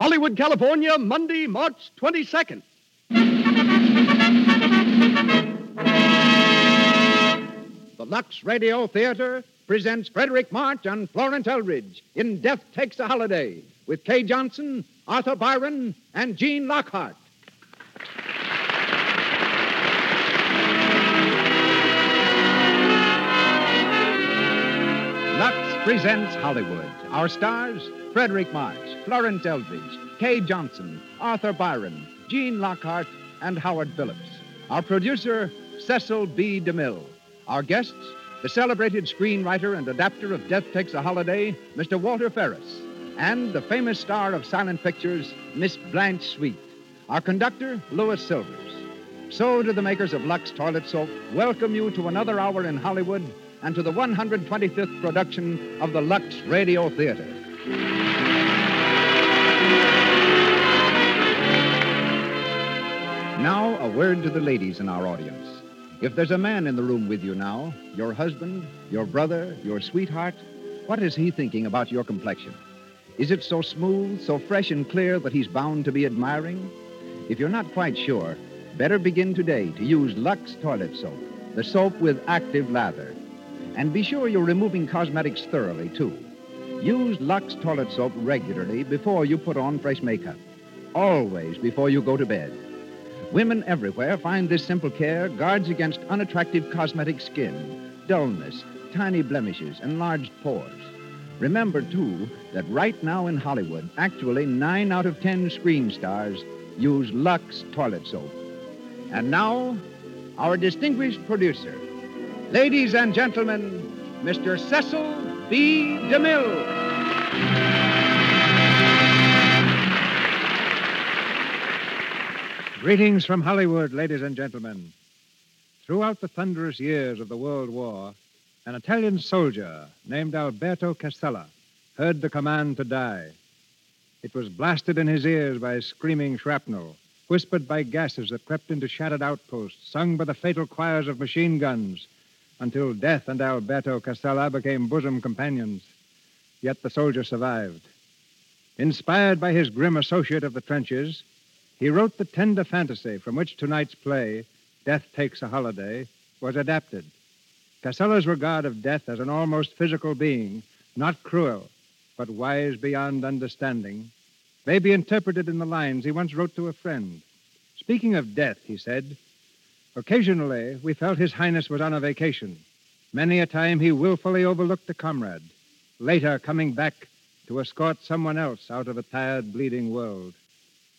Hollywood, California, Monday, March 22nd. The Lux Radio Theater presents Fredric March and Florence Eldridge in Death Takes a Holiday with Kay Johnson, Arthur Byron, and Gene Lockhart. Presents Hollywood. Our stars, Fredric March, Florence Eldridge, Kay Johnson, Arthur Byron, Gene Lockhart, and Howard Phillips. Our producer, Cecil B. DeMille. Our guests, the celebrated screenwriter and adapter of Death Takes a Holiday, Mr. Walter Ferris, and the famous star of silent pictures, Miss Blanche Sweet. Our conductor, Louis Silvers. So do the makers of Lux Toilet Soap welcome you to another hour in Hollywood and to the 125th production of the Lux Radio Theater. Now, a word to the ladies in our audience. If there's a man in the room with you now, your husband, your brother, your sweetheart, what is he thinking about your complexion? Is it so smooth, so fresh and clear that he's bound to be admiring? If you're not quite sure, better begin today to use Lux Toilet Soap, the soap with active lather. And be sure you're removing cosmetics thoroughly, too. Use Lux Toilet Soap regularly before you put on fresh makeup. Always before you go to bed. Women everywhere find this simple care guards against unattractive cosmetic skin, dullness, tiny blemishes, enlarged pores. Remember, too, that right now in Hollywood, actually nine out of ten screen stars use Lux toilet soap. And now, our distinguished producer. Ladies and gentlemen, Mr. Cecil B. DeMille. Greetings from Hollywood, ladies and gentlemen. Throughout the thunderous years of the World War, an Italian soldier named Alberto Casella heard the command to die. It was blasted in his ears by screaming shrapnel, whispered by gases that crept into shattered outposts, sung by the fatal choirs of machine guns, until death and Alberto Casella became bosom companions. Yet the soldier survived. Inspired by his grim associate of the trenches, he wrote the tender fantasy from which tonight's play, Death Takes a Holiday, was adapted. Casella's regard of death as an almost physical being, not cruel, but wise beyond understanding, may be interpreted in the lines he once wrote to a friend. Speaking of death, he said, occasionally we felt His Highness was on a vacation. Many a time he willfully overlooked a comrade, later coming back to escort someone else out of a tired, bleeding world.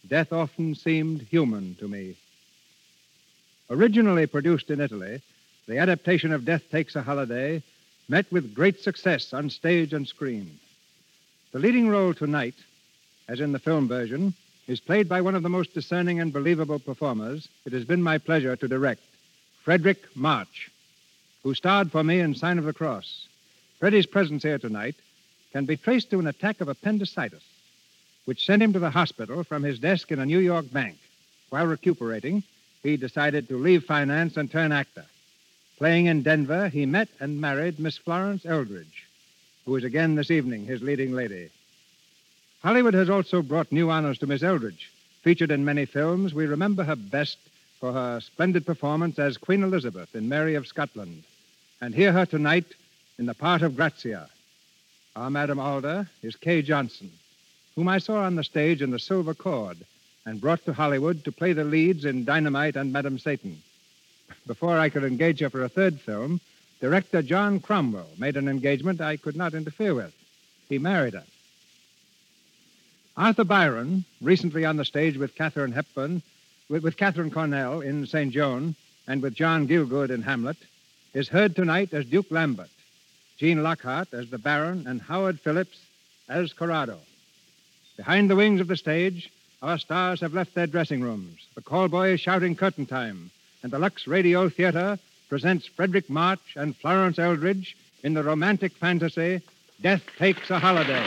Death often seemed human to me. Originally produced in Italy, the adaptation of Death Takes a Holiday met with great success on stage and screen. The leading role tonight, as in the film version, is played by one of the most discerning and believable performers it has been my pleasure to direct, Fredric March, who starred for me in Sign of the Cross. Freddie's presence here tonight can be traced to an attack of appendicitis which sent him to the hospital from his desk in a New York bank. While recuperating, he decided to leave finance and turn actor. Playing in Denver, he met and married Miss Florence Eldridge, who is again this evening his leading lady. Hollywood has also brought new honors to Miss Eldridge. Featured in many films, we remember her best for her splendid performance as Queen Elizabeth in Mary of Scotland, and hear her tonight in the part of Grazia. Our Madam Alda is Kay Johnson, whom I saw on the stage in The Silver Cord and brought to Hollywood to play the leads in Dynamite and Madame Satan. Before I could engage her for a third film, director John Cromwell made an engagement I could not interfere with. He married her. Arthur Byron, recently on the stage with Katharine Hepburn, with, with Katharine Cornell in St. Joan, and with John Gielgud in Hamlet, is heard tonight as Duke Lambert, Gene Lockhart as the Baron, and Howard Phillips as Corrado. Behind the wings of the stage, our stars have left their dressing rooms. The call boy is shouting curtain time, and the Lux Radio Theater presents Fredric March and Florence Eldridge in the romantic fantasy Death Takes a Holiday,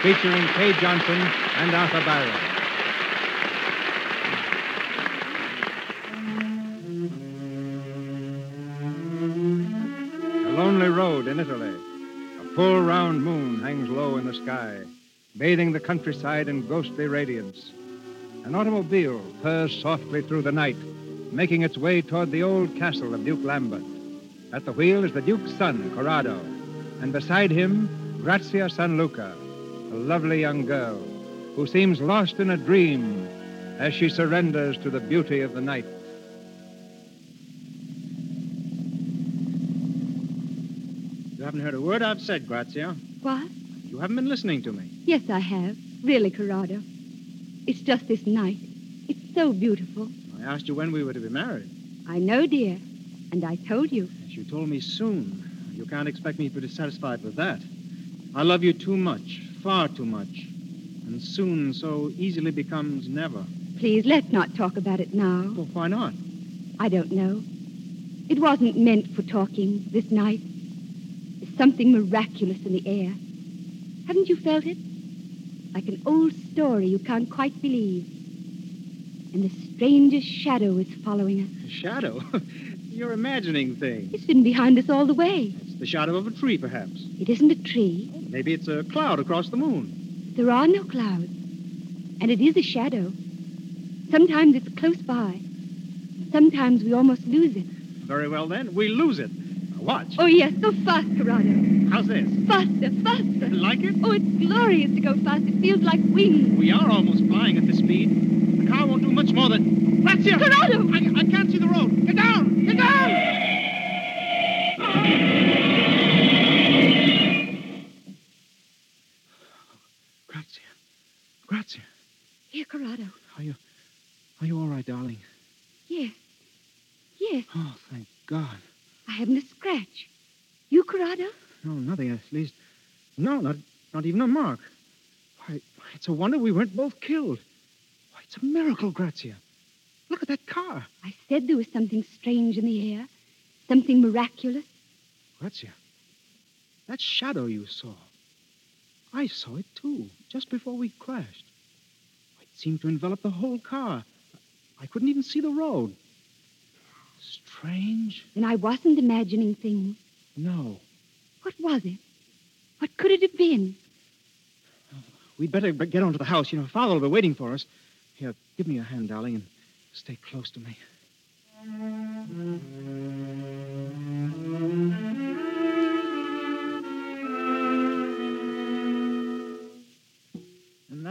featuring Kay Johnson and Arthur Byron. A lonely road in Italy. A full round moon hangs low in the sky, bathing the countryside in ghostly radiance. An automobile purrs softly through the night, making its way toward the old castle of Duke Lambert. At the wheel is the Duke's son, Corrado, and beside him, Grazia San Luca, a lovely young girl who seems lost in a dream as she surrenders to the beauty of the night. You haven't heard a word I've said, Grazia. What? You haven't been listening to me. Yes, I have. Really, Corrado. It's just this night. It's so beautiful. I asked you when we were to be married. I know, dear. And I told you. Yes, you told me soon. You can't expect me to be satisfied with that. I love you too much, far too much. And soon so easily becomes never. Please, let's not talk about it now. Well, why not? I don't know. It wasn't meant for talking this night. There's something miraculous in the air. Haven't you felt it? Like an old story you can't quite believe. And the strangest shadow is following us. A shadow? You're imagining things. It's been behind us all the way. It's the shadow of a tree, perhaps. It isn't a tree. Maybe it's a cloud across the moon. There are no clouds. And it is a shadow. Sometimes it's close by. Sometimes we almost lose it. Very well, then. We lose it. Now watch. Oh, yes, oh, go fast, Corrado. How's this? Faster, faster. Like it? Oh, it's glorious to go fast. It feels like wings. We are almost flying at this speed. The car won't do much more than. Grazia! Corrado! I, I can't see the road. Get down! Get down! Here, Corrado. Are you. Are you all right, darling? Yes. Yes, Oh, thank God. I haven't a scratch. You, Corrado? No, nothing. At least. No, not, not even a mark. Why, it's a wonder we weren't both killed. Why, it's a miracle, Grazia. Look at that car. I said there was something strange in the air. Something miraculous. Grazia, that shadow you saw. I saw it too, just before we crashed. Seemed to envelop the whole car. I couldn't even see the road. Strange? And I wasn't imagining things. No. What was it? What could it have been? We'd better get on to the house. You know, Father will be waiting for us. Here, give me your hand, darling, and stay close to me.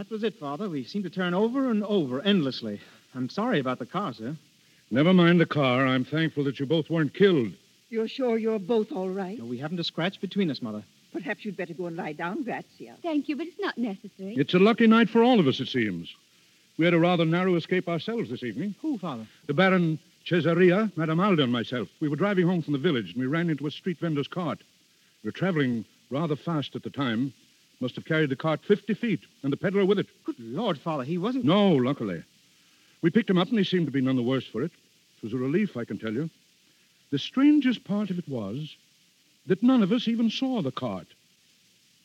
That was it, Father. We seemed to turn over and over endlessly. I'm sorry about the car, sir. Never mind the car. I'm thankful that you both weren't killed. You're sure you're both all right? No, we haven't a scratch between us, Mother. Perhaps you'd better go and lie down, Grazia. Thank you, but it's not necessary. It's a lucky night for all of us, it seems. We had a rather narrow escape ourselves this evening. Who, Father? The Baron Cesaria, Madame Alda, and myself. We were driving home from the village, and we ran into a street vendor's cart. We were traveling rather fast at the time. Must have carried the cart 50 feet, and the peddler with it. Good Lord, Father, he wasn't. No, luckily. We picked him up, and he seemed to be none the worse for it. It was a relief, I can tell you. The strangest part of it was that none of us even saw the cart.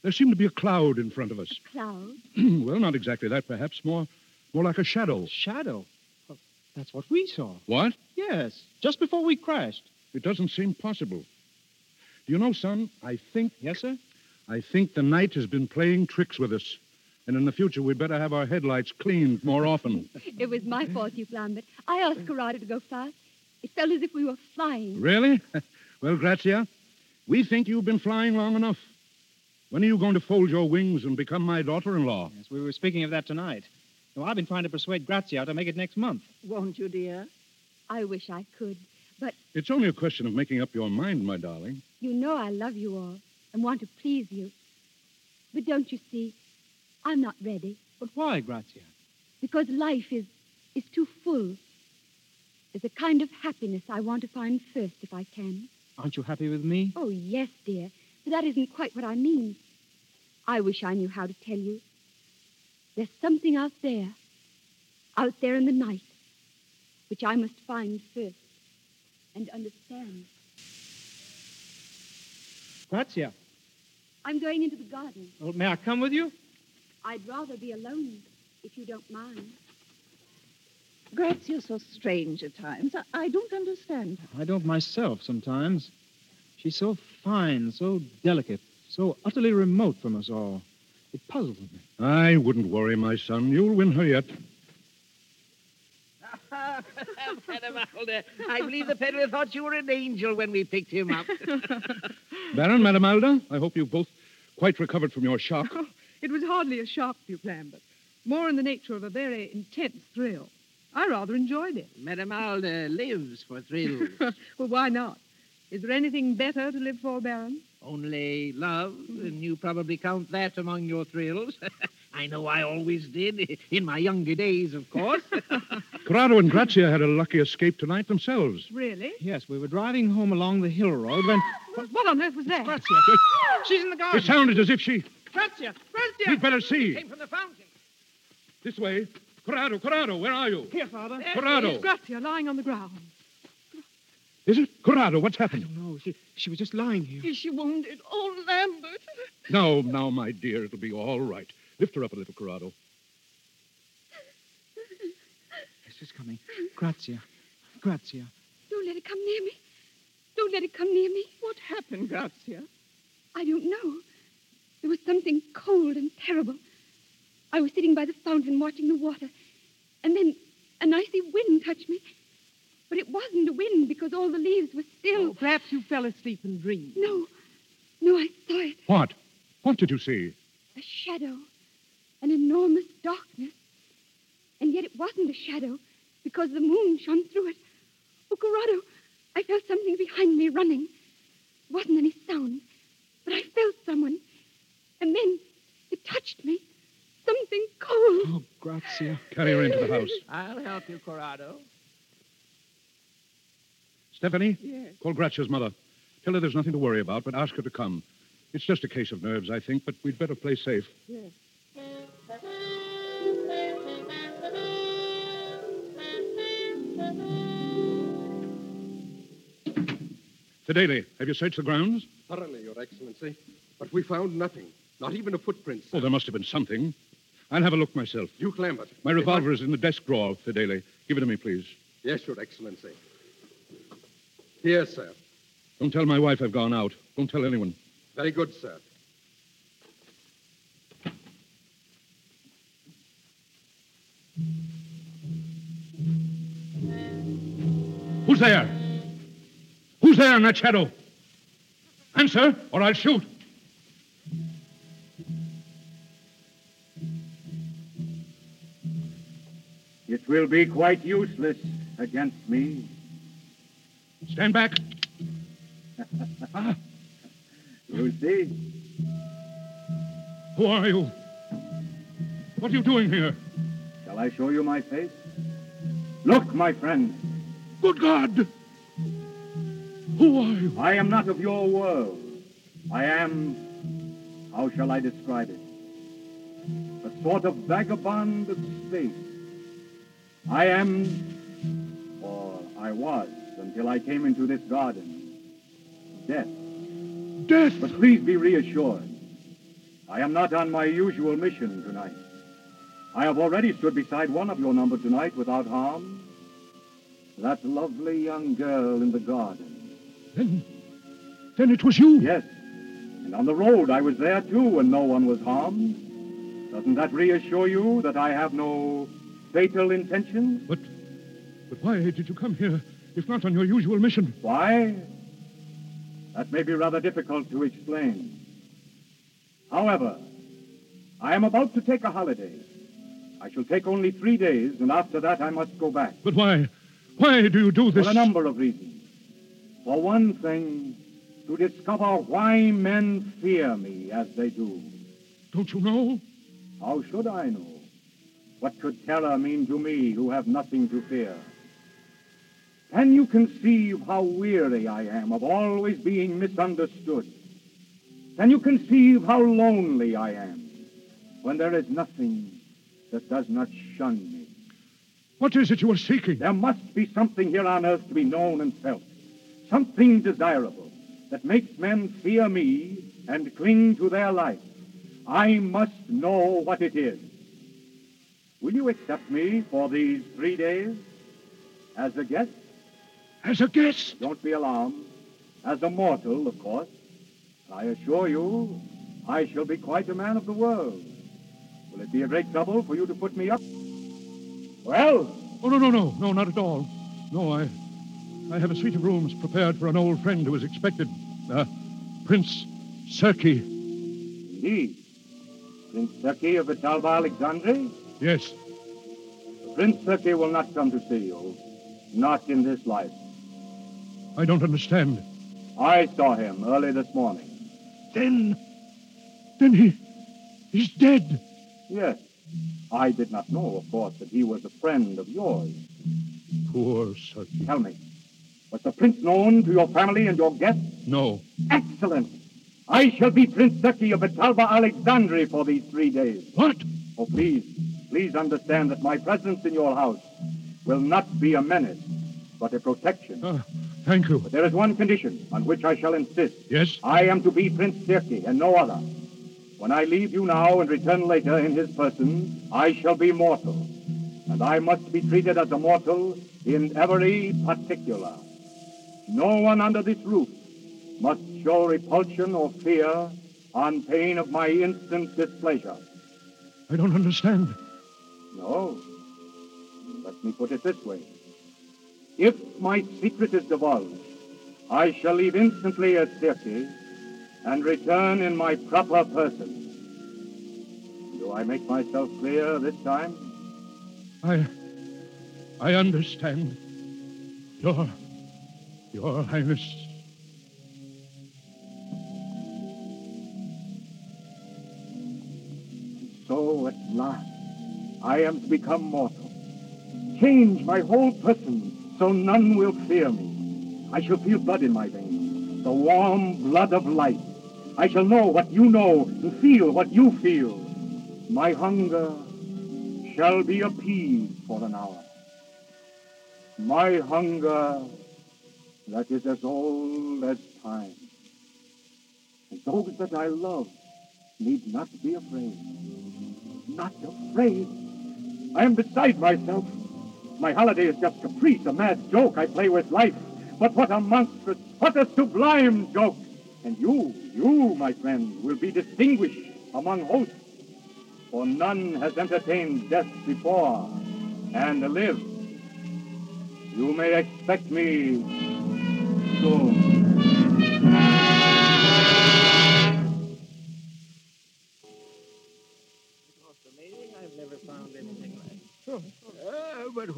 There seemed to be a cloud in front of us. Cloud? well, not exactly that, perhaps. More, more like a shadow. Shadow? Well, that's what we saw. What? Yes, just before we crashed. It doesn't seem possible. Do you know, son, I think Yes, sir? I think the night has been playing tricks with us. And in the future, we'd better have our headlights cleaned more often. It was my fault, Duke Lambert. I asked Corrado to go fast. It felt as if we were flying. Really? well, Grazia, we think you've been flying long enough. When are you going to fold your wings and become my daughter-in-law? Yes, we were speaking of that tonight. Now, I've been trying to persuade Grazia to make it next month. Won't you, dear? I wish I could. But It's only a question of making up your mind, my darling. you know I love you all and want to please you. But don't you see, I'm not ready But why, Grazia? because life is, is too full. There's a kind of happiness I want to find first if I can. Aren't you happy with me? Oh, yes, dear. But that isn't quite what I mean. I wish I knew how to tell you. There's something out there, out there in the night, which I must find first and understand. Grazia, I'm going into the garden. well, may I come with you? I'd rather be alone, if you don't mind. Grazia's so strange at times. I, I don't understand her. I don't myself sometimes. She's so fine, so delicate, so utterly remote from us all. It puzzles me. I wouldn't worry, my son. You'll win her yet. Madam Alda, I believe the peddler thought you were an angel when we picked him up. Baron, Madame Alda, I hope you've both quite recovered from your shock. Oh, it was hardly a shock, Duke Lambert. More in the nature of a very intense thrill. I rather enjoyed it. Madam Alda lives for thrills. well, why not? Is there anything better to live for, Baron? Only love, and you probably count that among your thrills. I know I always did, in my younger days, of course. Corrado and Grazia had a lucky escape tonight themselves. Really? Yes, we were driving home along the hill road when. What, what on earth was that? Grazia! She's in the garden! It sounded as if she... Grazia! Grazia! We'd better see. Came from the fountain. This way. Corrado, Corrado, where are you? Here, Father. Corrado. Grazia lying on the ground. Is it? Corrado, what's happened? No, she, she was just lying here. Is she wounded? Oh, Lambert. No, now, my dear, it'll be all right. Lift her up a little, Corrado. Yes, she's coming. Grazia. Grazia. Don't let it come near me. Don't let it come near me. What happened, Grazia? I don't know. There was something cold and terrible. I was sitting by the fountain watching the water, and then an icy wind touched me. But it wasn't a wind because all the leaves were still. Oh, perhaps you fell asleep and dreamed. No, no, I saw it. What? What did you see? A shadow, an enormous darkness. And yet it wasn't a shadow because the moon shone through it. Oh, Corrado, I felt something behind me running. It wasn't any sound, but I felt someone. And then it touched me. Something cold. Oh, Grazia. Carry her into the house. I'll help you, Corrado. Stephanie, Yes. call Grazia's mother. Tell her there's nothing to worry about, but ask her to come. It's just a case of nerves, I think, but we'd better play safe. Fidele, have you searched the grounds? Thoroughly, Your Excellency. But we found nothing. Not even a footprint. Oh, there must have been something. I'll have a look myself. Duke Lambert. My if I- revolver is in the desk drawer, Fidele. Give it to me, please. Yes, Your Excellency. Here, sir. Don't tell my wife I've gone out. Don't tell anyone. Very good, sir. Who's there? Who's there in that shadow? Answer, or I'll shoot. It will be quite useless against me. Stand back. Ah. You see? Who are you? What are you doing here? Shall I show you my face? Look, my friend. Good God! Who are you? I am not of your world. I am, how shall I describe it? A sort of vagabond of space. I am, or I was, until I came into this garden, death. Death! But please be reassured. I am not on my usual mission tonight. I have already stood beside one of your number tonight without harm. That lovely young girl in the garden. Then, then it was you. Yes. And on the road I was there too and no one was harmed. Doesn't that reassure you that I have no fatal intentions? But, but why did you come here if not on your usual mission? Why? That may be rather difficult to explain. However, I am about to take a holiday. I shall take only three days, and after that I must go back. But why? Why do you do this? For a number of reasons. For one thing, to discover why men fear me as they do. Don't you know? How should I know? What could terror mean to me who have nothing to fear? Can you conceive how weary I am of always being misunderstood? Can you conceive how lonely I am when there is nothing that does not shun me? What is it you are seeking? There must be something here on earth to be known and felt. Something desirable that makes men fear me and cling to their life. I must know what it is. Will you accept me for these three days? As a guest? As a guest? Don't be alarmed. As a mortal, of course. I assure you, I shall be quite a man of the world. Will it be a great trouble for you to put me up? Well? Oh, no, no, no. No, not at all. No, I... I have a suite of rooms prepared for an old friend who is expected. Uh, Prince Sirki. Indeed. Prince Sirki of Vitalba Alexandri? Yes. Prince Sirki will not come to see you. Not in this life. I don't understand. I saw him early this morning. Then... Then he... he's dead. Yes. I did not know, of course, that he was a friend of yours. Poor Sirki. Tell me, was the prince known to your family and your guests? No. Excellent. I shall be Prince Sirki of Vitalba Alexandri for these three days. What? Oh, please, please understand that my presence in your house will not be a menace, but a protection. Uh, thank you. But there is one condition on which I shall insist. Yes? I am to be Prince Sirki and no other. When I leave you now and return later in his person, I shall be mortal. And I must be treated as a mortal in every particular. No one under this roof must show repulsion or fear on pain of my instant displeasure. I don't understand. No. Let me put it this way. If my secret is divulged, I shall leave instantly at Sirte and return in my proper person. Do I make myself clear this time? I... I understand. Your... Your Highness. So at last, I am to become mortal. Change my whole person so none will fear me. I shall feel blood in my veins, the warm blood of life. I shall know what you know and feel what you feel. My hunger shall be appeased for an hour. My hunger that is as old as time. And those that I love need not be afraid. Not afraid. I am beside myself. My holiday is just caprice, a mad joke I play with life. But what a monstrous, what a sublime joke! And you, you, my friend, will be distinguished among hosts. For none has entertained death before and lived. You may expect me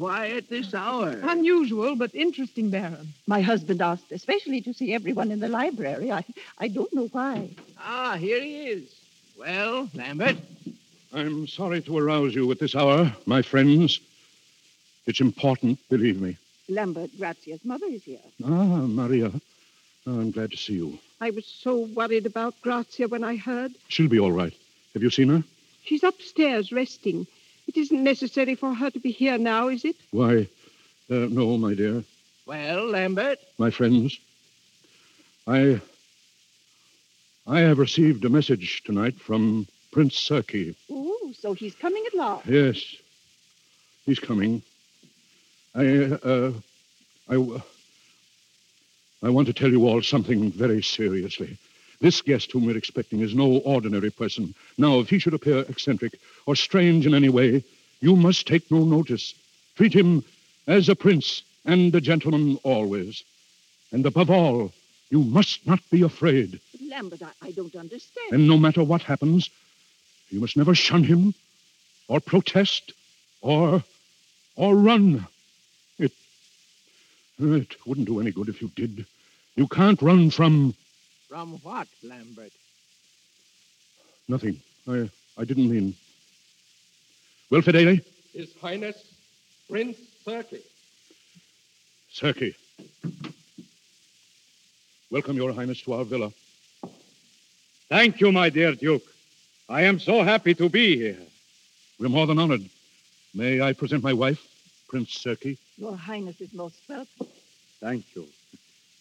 why at this hour? Unusual, but interesting, Baron. My husband asked especially to see everyone in the library. I, I don't know why. Ah, here he is. Well, Lambert? I'm sorry to arouse you at this hour, my friends. It's important, believe me. Lambert, Grazia's mother is here. Ah, Maria. Oh, I'm glad to see you. I was so worried about Grazia when I heard. She'll be all right. Have you seen her? She's upstairs resting. It isn't necessary for her to be here now, is it? Why, uh, no, my dear. Well, Lambert? My friends, I. I have received a message tonight from Prince Sirki. Oh, so he's coming at last. Yes, he's coming. I, uh, I, I want to tell you all something very seriously. This guest whom we're expecting is no ordinary person. Now, if he should appear eccentric or strange in any way, you must take no notice. Treat him as a prince and a gentleman always. And above all, you must not be afraid. But Lambert, I, I don't understand. And no matter what happens, you must never shun him, or protest, or or run. It it wouldn't do any good if you did. You can't run from From what, Lambert? nothing. I I didn't mean. Well, Fidele, His Highness Prince Sirki. Sirki. Welcome, Your Highness, to our villa. Thank you, my dear Duke. I am so happy to be here. We're more than honored. May I present my wife, Prince Sirki? Your Highness is most welcome. Thank you.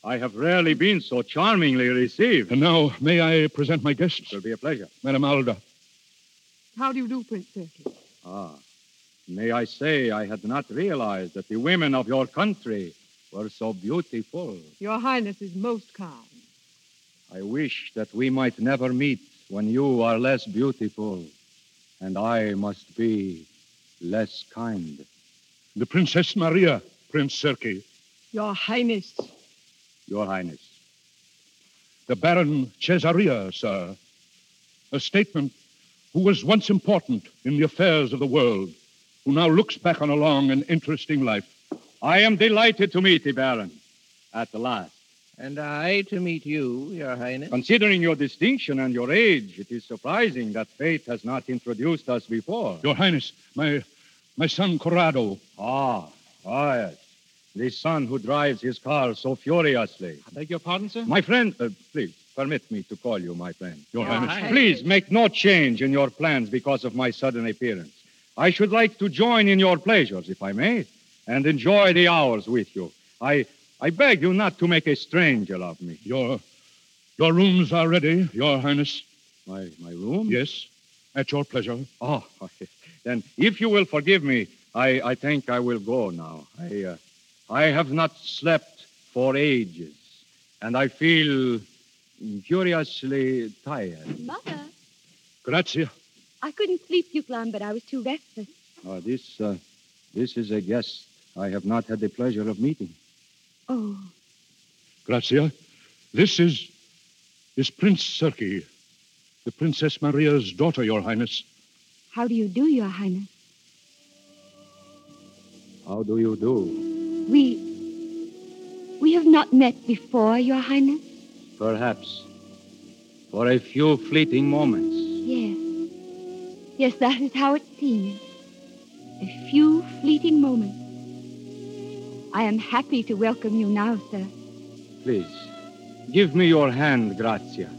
I have rarely been so charmingly received. And now, may I present my guests? It'll be a pleasure. Madame Alda. How do you do, Prince Sirki? Ah, may I say I had not realized that the women of your country were so beautiful. Your Highness is most kind. I wish that we might never meet when you are less beautiful and I must be less kind. The Princess Maria, Prince Sirki. Your Highness. Your Highness. The Baron Cesaria, sir. A statesman who was once important in the affairs of the world, who now looks back on a long and interesting life. I am delighted to meet the Baron at the last. And I to meet you, Your Highness. Considering your distinction and your age, it is surprising that fate has not introduced us before. Your Highness, my my son Corrado. Ah, ah, yes. The son who drives his car so furiously. I beg your pardon, sir? My friend, uh, please, permit me to call you my friend. Your Your Highness. Highness. Please make no change in your plans because of my sudden appearance. I should like to join in your pleasures, if I may, and enjoy the hours with you. I I beg you not to make a stranger of me. Your your rooms are ready, Your Highness. My my room? Yes, at your pleasure. Oh, then if you will forgive me, I, I think I will go now. I uh, I have not slept for ages, and I feel curiously tired. Mother, Grazia. I couldn't sleep, Duke but I was too restless. Uh, this uh, this is a guest I have not had the pleasure of meeting. Oh, Grazia. This is is Prince Sirki, the Princess Maria's daughter, Your Highness. How do you do, Your Highness? How do you do? We. We have not met before, Your Highness? Perhaps for a few fleeting moments. Yes. Yes, that is how it seems. A few fleeting moments. I am happy to welcome you now, sir. Please, give me your hand, Grazia.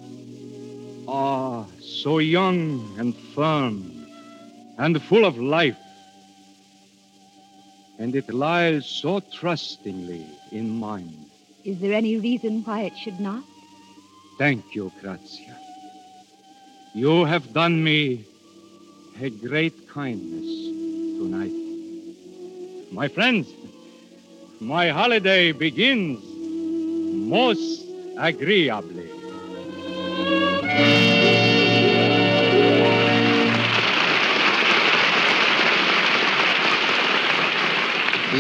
Ah, so young and firm and full of life. And it lies so trustingly in mine. Is there any reason why it should not? Thank you, Grazia. You have done me a great kindness tonight. My friends, my holiday begins most agreeably.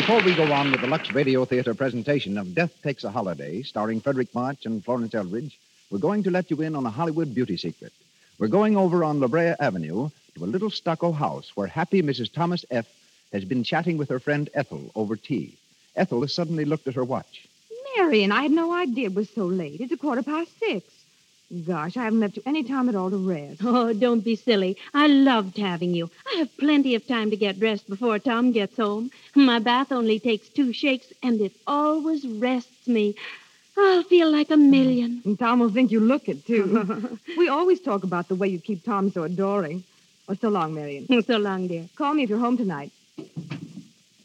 Before we go on with the Lux Radio Theater presentation of Death Takes a Holiday, starring Fredric March and Florence Eldridge, we're going to let you in on a Hollywood beauty secret. We're going over on La Brea Avenue to a little stucco house where happy Mrs. Thomas F. has been chatting with her friend Ethel over tea. Ethel has suddenly looked at her watch. Marion, I had no idea it was so late. It's a quarter past six. Gosh, I haven't left you any time at all to rest. Oh, don't be silly. I loved having you. I have plenty of time to get dressed before Tom gets home. My bath only takes two shakes, and it always rests me. I'll feel like a million. And Tom will think you look it, too. we always talk about the way you keep Tom so adoring. Oh, so long, Marion. so long, dear. Call me if you're home tonight.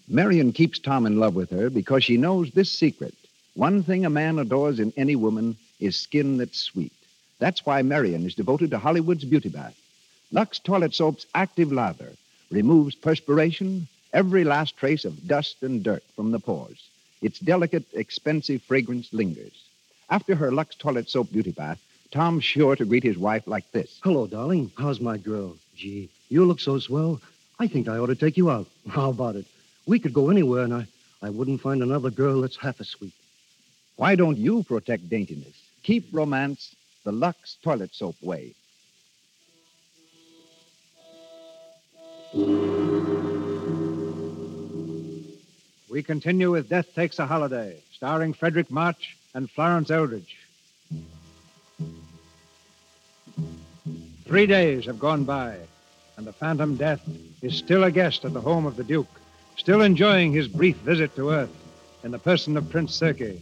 Marion keeps Tom in love with her because she knows this secret. One thing a man adores in any woman is skin that's sweet. That's why Marion is devoted to Hollywood's beauty bath. Lux Toilet Soap's active lather removes perspiration, every last trace of dust and dirt from the pores. Its delicate, expensive fragrance lingers. After her Lux Toilet Soap beauty bath, Tom's sure to greet his wife like this. Hello, darling. How's my girl? Gee, you look so swell. I think I ought to take you out. How about it? We could go anywhere, and I, I wouldn't find another girl that's half as sweet. Why don't you protect daintiness? Keep romance the Lux Toilet Soap way. We continue with Death Takes a Holiday, starring Fredric March and Florence Eldridge. Three days have gone by, and the Phantom Death is still a guest at the home of the Duke, still enjoying his brief visit to Earth in the person of Prince Sirki.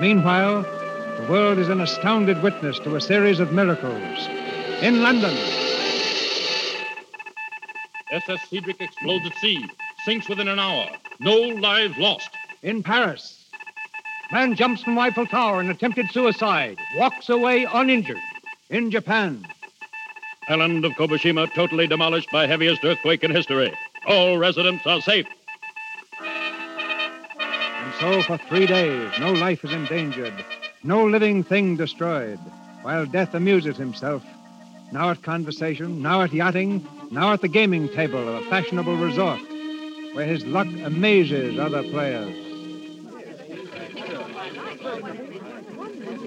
Meanwhile, the world is an astounded witness to a series of miracles. In London, SS Cedric explodes at sea, sinks within an hour. No lives lost. In Paris, man jumps from Eiffel Tower in attempted suicide, walks away uninjured. In Japan, Island of Kobushima totally demolished by heaviest earthquake in history. All residents are safe. And so for three days, no life is endangered, no living thing destroyed, while death amuses himself, now at conversation, now at yachting, now at the gaming table of a fashionable resort, where his luck amazes other players.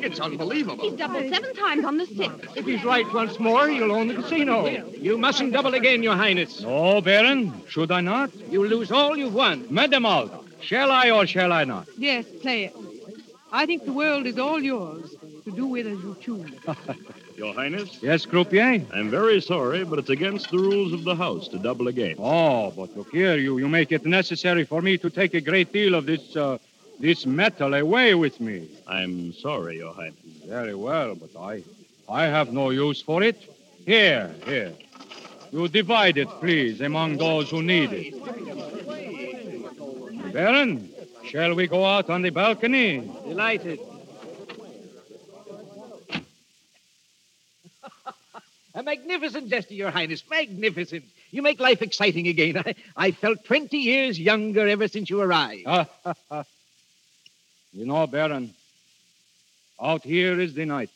It's unbelievable. He's doubled seven times on the six. If he's right once more, he'll own the casino. You mustn't double again, Your Highness. No, Baron. Should I not? You lose all you've won. Madame Alda, shall I or shall I not? Yes, play it. I think the world is all yours to do with as you choose. Your Highness? Yes, Croupier? I'm very sorry, but it's against the rules of the House to double again. Oh, but look here, you, you make it necessary for me to take a great deal of this, uh, this metal away with me. I'm sorry, Your Highness. Very well, but I, I have no use for it. Here, here. You divide it, please, among those who need it. Baron, shall we go out on the balcony? Delighted. A magnificent gesture, Your Highness. Magnificent. You make life exciting again. I, I felt 20 years younger ever since you arrived. Ah. you know, Baron, out here is the night,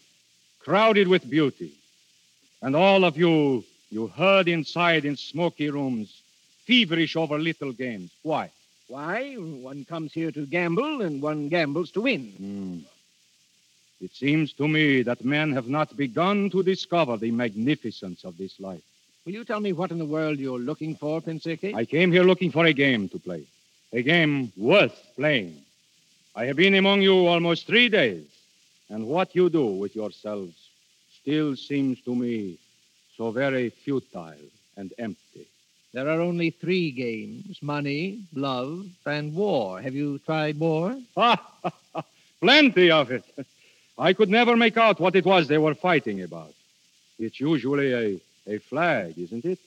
crowded with beauty. And all of you, you herd inside in smoky rooms, feverish over little games. Why? Why? One comes here to gamble, and one gambles to win. Hmm. It seems to me that men have not begun to discover the magnificence of this life. Will you tell me what in the world you're looking for, Prince I came here looking for a game to play, a game worth playing. I have been among you almost three days, and what you do with yourselves still seems to me so very futile and empty. There are only three games money, love, and war. Have you tried war? Plenty of it. I could never make out what it was they were fighting about. It's usually a, a flag, isn't it?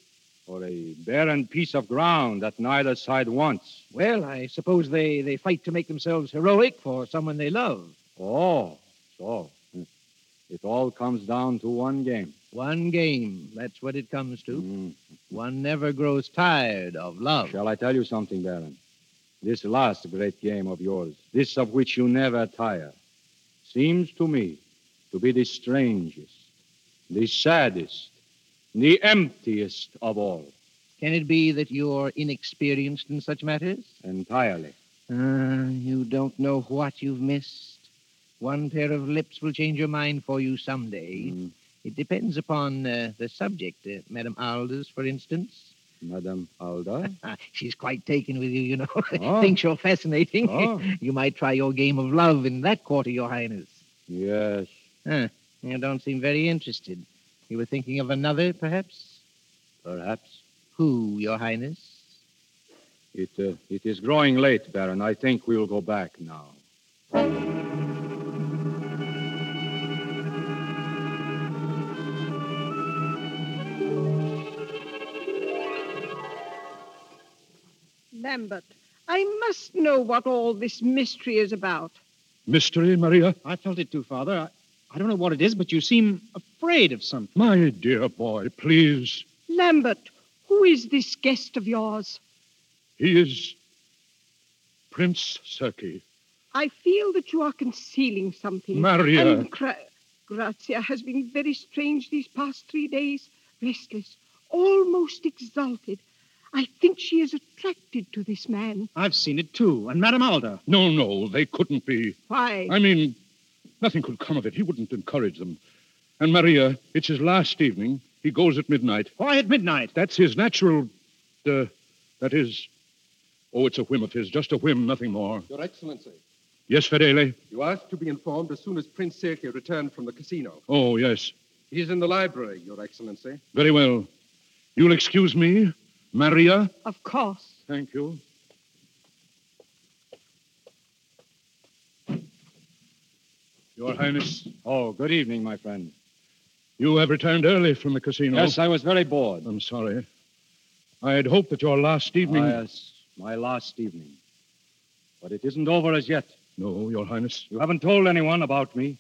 Or a barren piece of ground that neither side wants. Well, I suppose they, they fight to make themselves heroic for someone they love. Oh, so. It all comes down to one game. One game. That's what it comes to. One never grows tired of love. Shall I tell you something, Baron? This last great game of yours, this of which you never tire, seems to me to be the strangest, the saddest, the emptiest of all. Can it be that you're inexperienced in such matters? Entirely. Ah, you don't know what you've missed. One pair of lips will change your mind for you someday. Mm. It depends upon uh, the subject. Uh, Madame Alda, for instance. Madame Alda? She's quite taken with you, you know. Oh. Thinks you're fascinating. Oh. you might try your game of love in that quarter, Your Highness. Yes. Huh. You don't seem very interested. You were thinking of another, perhaps? Perhaps. Who, Your Highness? It, uh, it is growing late, Baron. I think we'll go back now. Lambert, I must know what all this mystery is about. Mystery, Maria? I felt it too, Father. I don't know what it is, but you seem afraid of something. My dear boy, please. Lambert, who is this guest of yours? He is Prince Sirki. I feel that you are concealing something. Maria. And Gra- Grazia has been very strange these past three days. Restless, almost exalted. I think she is attracted to this man. I've seen it too. And Madame Alda. No, no, they couldn't be. Why? I mean, nothing could come of it. He wouldn't encourage them. And Maria, it's his last evening. He goes at midnight. Why at midnight? That's his natural. Uh, that is. Oh, it's a whim of his. Just a whim, nothing more. Your Excellency, Yes, Fedele? you asked to be informed as soon as Prince Sirki returned from the casino. Oh, yes. He is in the library, Your Excellency. Very well. You'll excuse me, Maria? Of course. Thank you. Your Highness. Oh, good evening, my friend. You have returned early from the casino. Yes, I was very bored. I'm sorry. I had hoped that your last evening. Ah, yes, my last evening. But it isn't over as yet. No, Your Highness. You haven't told anyone about me.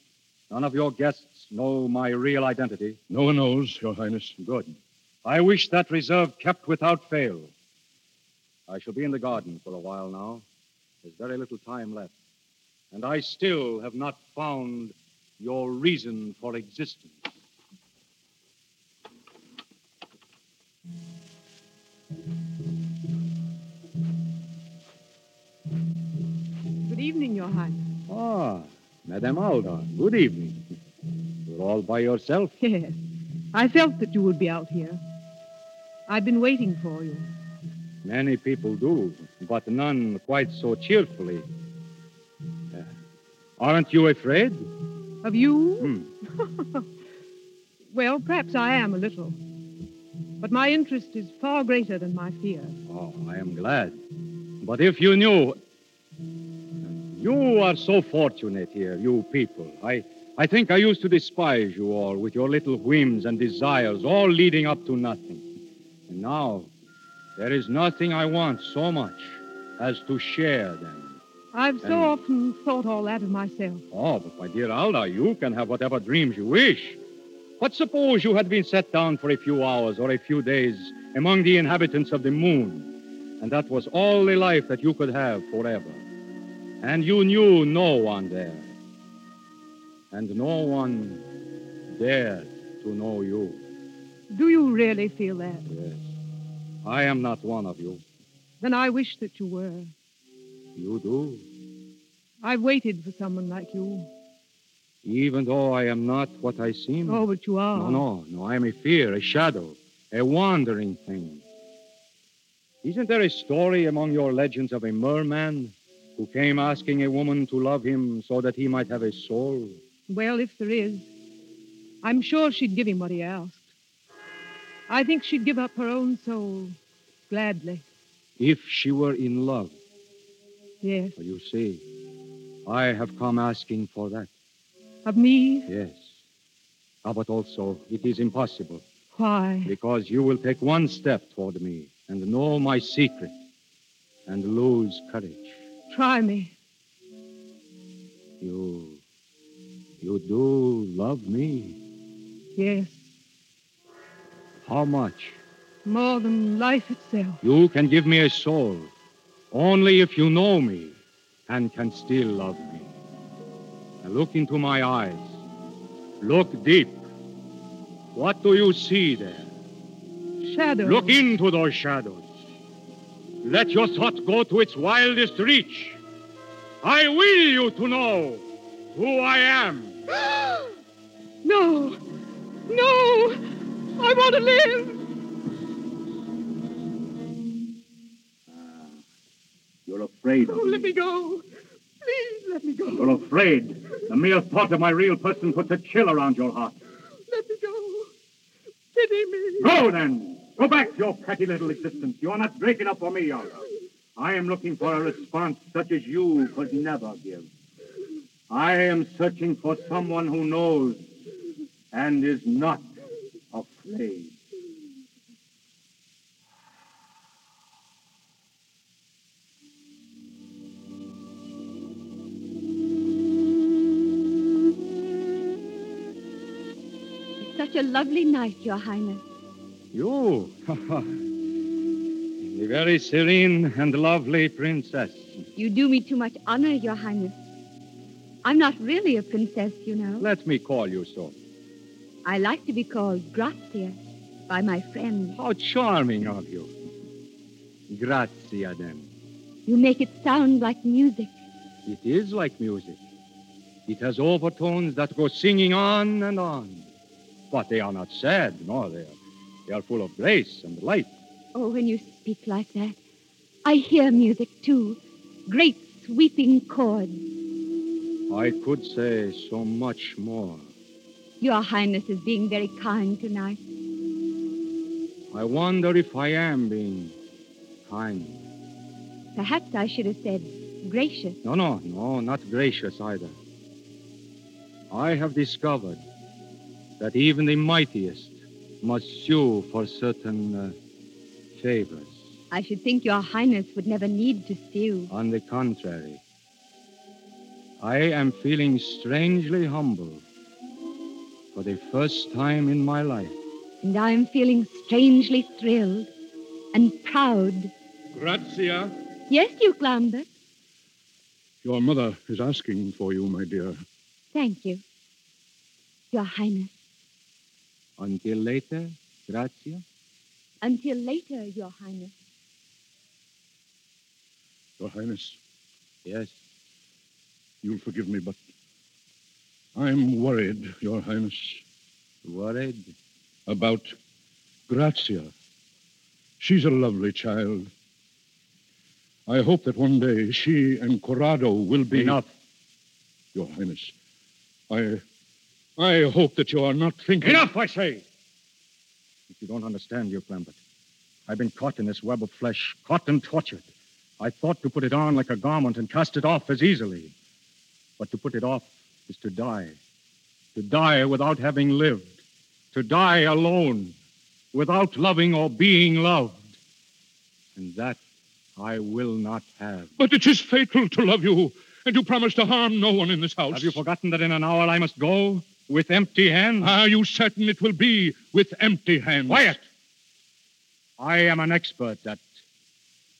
None of your guests know my real identity. No one knows, Your Highness. Good. I wish that reserve kept without fail. I shall be in the garden for a while now. There's very little time left. And I still have not found your reason for existence. Good evening, Your Highness. Ah, Madame Alda, good evening. You're all by yourself? Yes. I felt that you would be out here. I've been waiting for you. Many people do, but none quite so cheerfully. Uh, aren't you afraid? Of you? Hmm. well, perhaps I am a little. But my interest is far greater than my fear. Oh, I am glad. But if you knew. You are so fortunate here, you people. I, I think I used to despise you all with your little whims and desires, all leading up to nothing. And now, there is nothing I want so much as to share them. I've so And- often thought all that of myself. Oh, but my dear Alda, you can have whatever dreams you wish. But suppose you had been set down for a few hours or a few days among the inhabitants of the moon, and that was all the life that you could have forever. And you knew no one there. And no one dared to know you. Do you really feel that? Yes. I am not one of you. Then I wish that you were. You do. I've waited for someone like you. Even though I am not what I seem. Oh, but you are. No, no, no. I am a fear, a shadow, a wandering thing. Isn't there a story among your legends of a merman who came asking a woman to love him so that he might have a soul? Well, if there is, I'm sure she'd give him what he asked. I think she'd give up her own soul gladly. If she were in love, Yes. you see, I have come asking for that. Of me? Yes. Ah, but also, it is impossible. Why? Because you will take one step toward me and know my secret and lose courage. Try me. You. You do love me. Yes. How much? More than life itself. You can give me a soul only if you know me and can still love me. Now look into my eyes. Look deep. What do you see there? Shadow. Look into those shadows. Let your thought go to its wildest reach. I will you to know who I am. No. No. I want to live. Uh, you're afraid of Oh, me. let me go. Please let me go. You're afraid. The mere thought of my real person puts a chill around your heart. Let me go. Pity me. Go then. Go back to your petty little existence. You are not great enough for me, Olga. I am looking for a response such as you could never give. I am searching for someone who knows and is not afraid. such a lovely night, Your Highness. You? the very serene and lovely princess. You do me too much honor, Your Highness. I'm not really a princess, you know. Let me call you so. I like to be called Grazia by my friends. How charming of you. Grazia, then. You make it sound like music. It is like music. It has overtones that go singing on and on. But they are not sad, no, they are, they are full of grace and light. Oh, when you speak like that, I hear music too. Great sweeping chords. I could say so much more. Your Highness is being very kind tonight. I wonder if I am being kind. Perhaps I should have said gracious. No, no, no, not gracious either. I have discovered that even the mightiest must sue for certain uh, favors. I should think Your Highness would never need to sue. On the contrary, I am feeling strangely humble for the first time in my life. And I'm feeling strangely thrilled and proud. Grazia. Yes, Duke Lambert. Your mother is asking for you, my dear. Thank you. Your Highness. Until later, Grazia. Until later, Your Highness. Your Highness. Yes. You'll forgive me, but I'm worried, Your Highness. Worried? About Grazia. She's a lovely child. I hope that one day she and Corrado will be. Enough. Your Highness, I. I hope that you are not thinking. Enough, I say! If you don't understand, Duke Lambert, I've been caught in this web of flesh, caught and tortured. I thought to put it on like a garment and cast it off as easily. But to put it off is to die. To die without having lived. To die alone, without loving or being loved. And that I will not have. But it is fatal to love you, and you promised to harm no one in this house. Have you forgotten that in an hour I must go with empty hands? Are you certain it will be with empty hands? Quiet! I am an expert at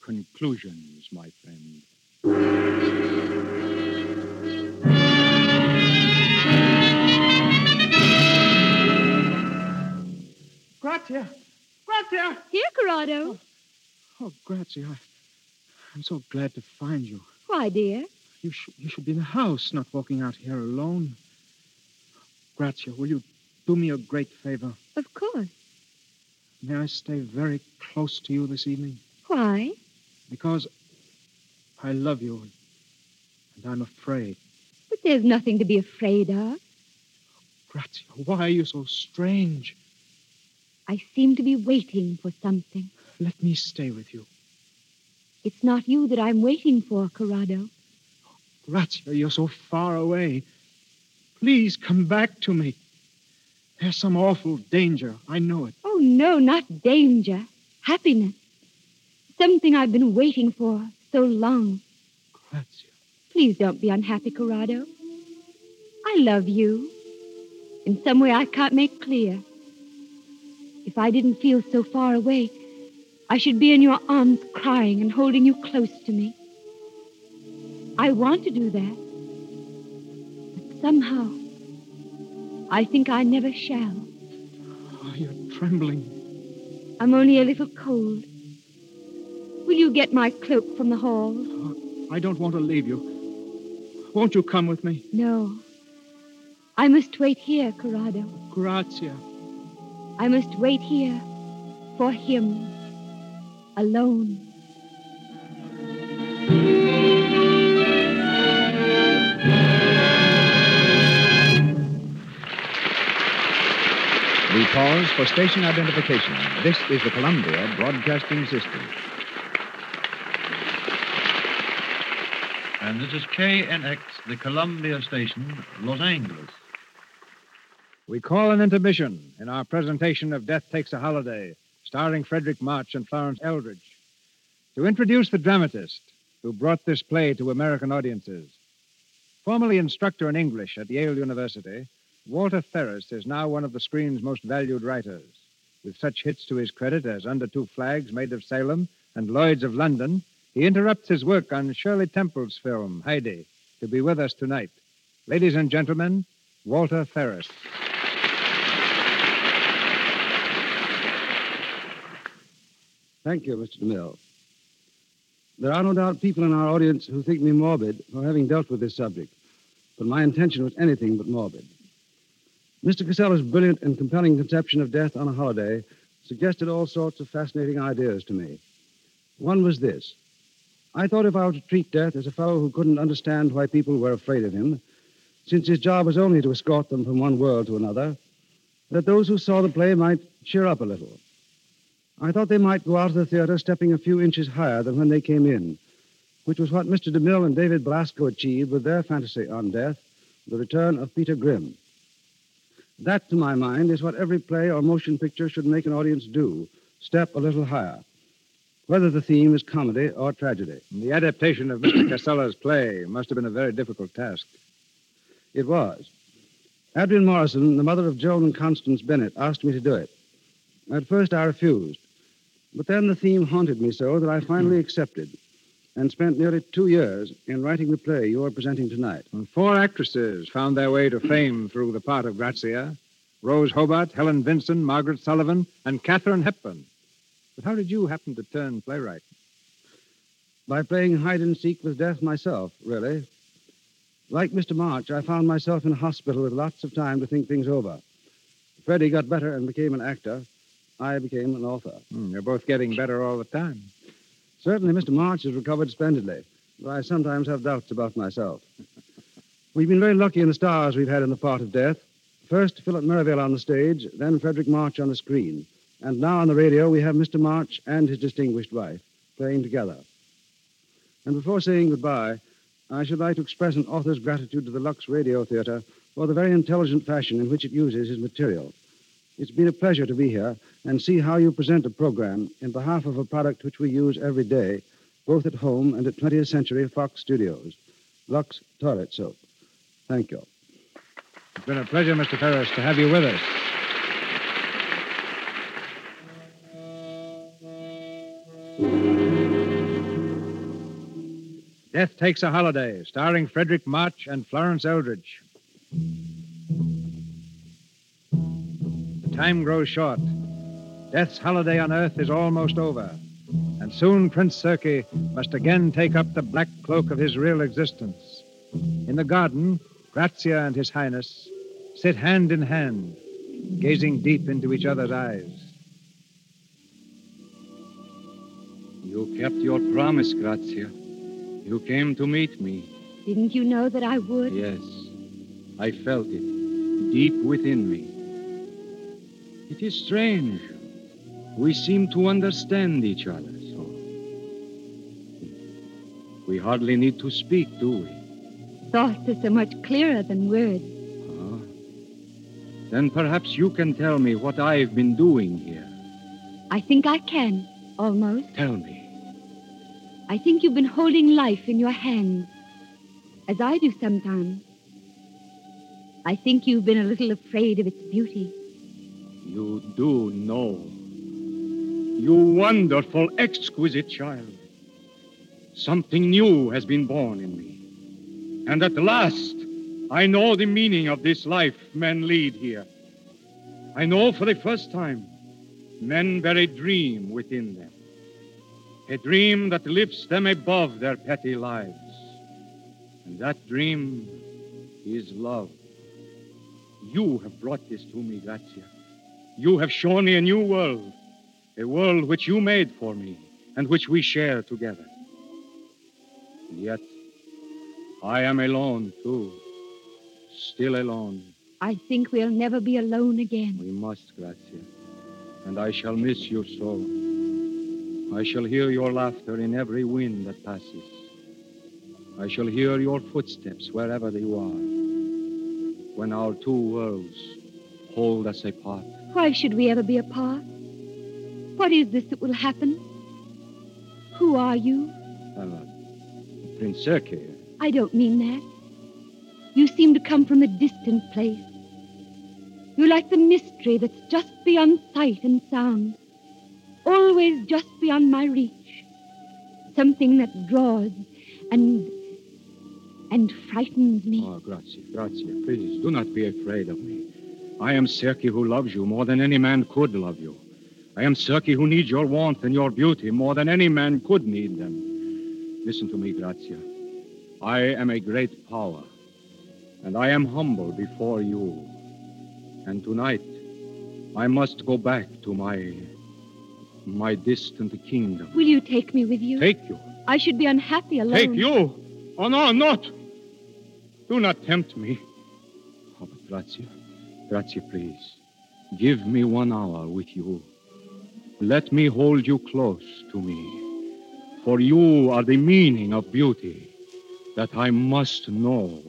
conclusions, my friend. Grazia! Grazia! Here, Corrado. Oh, oh Grazia, I, I'm so glad to find you. Why, dear? You, sh- you should be in the house, not walking out here alone. Grazia, will you do me a great favor? Of course. May I stay very close to you this evening? Why? Because I love you, and I'm afraid. But there's nothing to be afraid of. Grazia, why are you so strange? I seem to be waiting for something. Let me stay with you. It's not you that I'm waiting for, Corrado. Grazia, you're so far away. Please come back to me. There's some awful danger. I know it. Oh, no, not danger. Happiness. Something I've been waiting for so long. Grazia. Please don't be unhappy, Corrado. I love you. In some way I can't make clear. If I didn't feel so far away, I should be in your arms crying and holding you close to me. I want to do that. But somehow, I think I never shall. Oh, you're trembling. I'm only a little cold. Will you get my cloak from the hall? Oh, I don't want to leave you. Won't you come with me? No. I must wait here, Corrado. Grazia. I must wait here for him alone. We pause for station identification. This is the Columbia Broadcasting System. And this is KNX, the Columbia Station, Los Angeles. We call an intermission in our presentation of Death Takes a Holiday, starring Fredric March and Florence Eldridge, to introduce the dramatist who brought this play to American audiences. Formerly instructor in English at Yale University, Walter Ferris is now one of the screen's most valued writers. With such hits to his credit as Under Two Flags, Maid of Salem, and Lloyd's of London, he interrupts his work on Shirley Temple's film, Heidi, to be with us tonight. Ladies and gentlemen, Walter Ferris. Thank you, Mr. DeMille. There are no doubt people in our audience who think me morbid for having dealt with this subject, but my intention was anything but morbid. Mr. Casella's brilliant and compelling conception of death on a holiday suggested all sorts of fascinating ideas to me. One was this. I thought if I were to treat death as a fellow who couldn't understand why people were afraid of him, since his job was only to escort them from one world to another, that those who saw the play might cheer up a little. I thought they might go out of the theater stepping a few inches higher than when they came in, which was what Mr. DeMille and David Belasco achieved with their fantasy on death, The Return of Peter Grimm. That, to my mind, is what every play or motion picture should make an audience do step a little higher, whether the theme is comedy or tragedy. The adaptation of Mr. Casella's play must have been a very difficult task. It was. Adrienne Morrison, the mother of Joan and Constance Bennett, asked me to do it. At first, I refused. But then the theme haunted me so that I finally hmm. accepted and spent nearly two years in writing the play you are presenting tonight. And four actresses found their way to fame through the part of Grazia Rose Hobart, Helen Vinson, Margaret Sullavan, and Katharine Hepburn. But how did you happen to turn playwright? By playing hide and seek with death myself, really. Like Mr. March, I found myself in a hospital with lots of time to think things over. Freddie got better and became an actor. I became an author. Hmm, you're both getting better all the time. Certainly, Mr. March has recovered splendidly, but I sometimes have doubts about myself. We've been very lucky in the stars we've had in the part of death. First, Philip Merivale on the stage, then Fredric March on the screen. And now on the radio, we have Mr. March and his distinguished wife playing together. And before saying goodbye, I should like to express an author's gratitude to the Lux Radio Theater for the very intelligent fashion in which it uses his material. It's been a pleasure to be here and see how you present a program in behalf of a product which we use every day, both at home and at 20th Century Fox Studios. Lux Toilet Soap. Thank you. It's been a pleasure, Mr. Ferris, to have you with us. Death Takes a Holiday, starring Fredric March and Florence Eldridge. Time grows short. Death's holiday on Earth is almost over, and soon Prince Sirki must again take up the black cloak of his real existence. In the garden, Grazia and His Highness sit hand in hand, gazing deep into each other's eyes. You kept your promise, Grazia. You came to meet me. Didn't you know that I would? Yes. I felt it deep within me. It is strange. We seem to understand each other so. We hardly need to speak, do we? Thoughts are so much clearer than words. Ah. Then perhaps you can tell me what I've been doing here. I think I can, almost. Tell me. I think you've been holding life in your hands, as I do sometimes. I think you've been a little afraid of its beauty. You do know. You wonderful, exquisite child. Something new has been born in me. And at last, I know the meaning of this life men lead here. I know for the first time, men bear a dream within them. A dream that lifts them above their petty lives. And that dream is love. You have brought this to me, Grazia. You have shown me a new world, a world which you made for me and which we share together. And yet, I am alone, too. Still alone. I think we'll never be alone again. We must, Grazia. And I shall miss you so. I shall hear your laughter in every wind that passes. I shall hear your footsteps wherever you are. When our two worlds hold us apart. Why should we ever be apart? What is this that will happen? Who are you? Uh, Prince Sirki. I don't mean that. You seem to come from a distant place, You're like the mystery that's just beyond sight and sound, always just beyond my reach. Something that draws and and frightens me. Oh, Grazia, Grazia. Please, do not be afraid of me. I am Sirki who loves you more than any man could love you. I am Sirki who needs your warmth and your beauty more than any man could need them. Listen to me, Grazia. I am a great power, and I am humble before you. And tonight, I must go back to my my distant kingdom. Will you take me with you? Take you. I should be unhappy alone. Take you? Oh, no, not. Do not tempt me. Oh, but Grazia, Grazia, please. Give me one hour with you. Let me hold you close to me. For you are the meaning of beauty that I must know.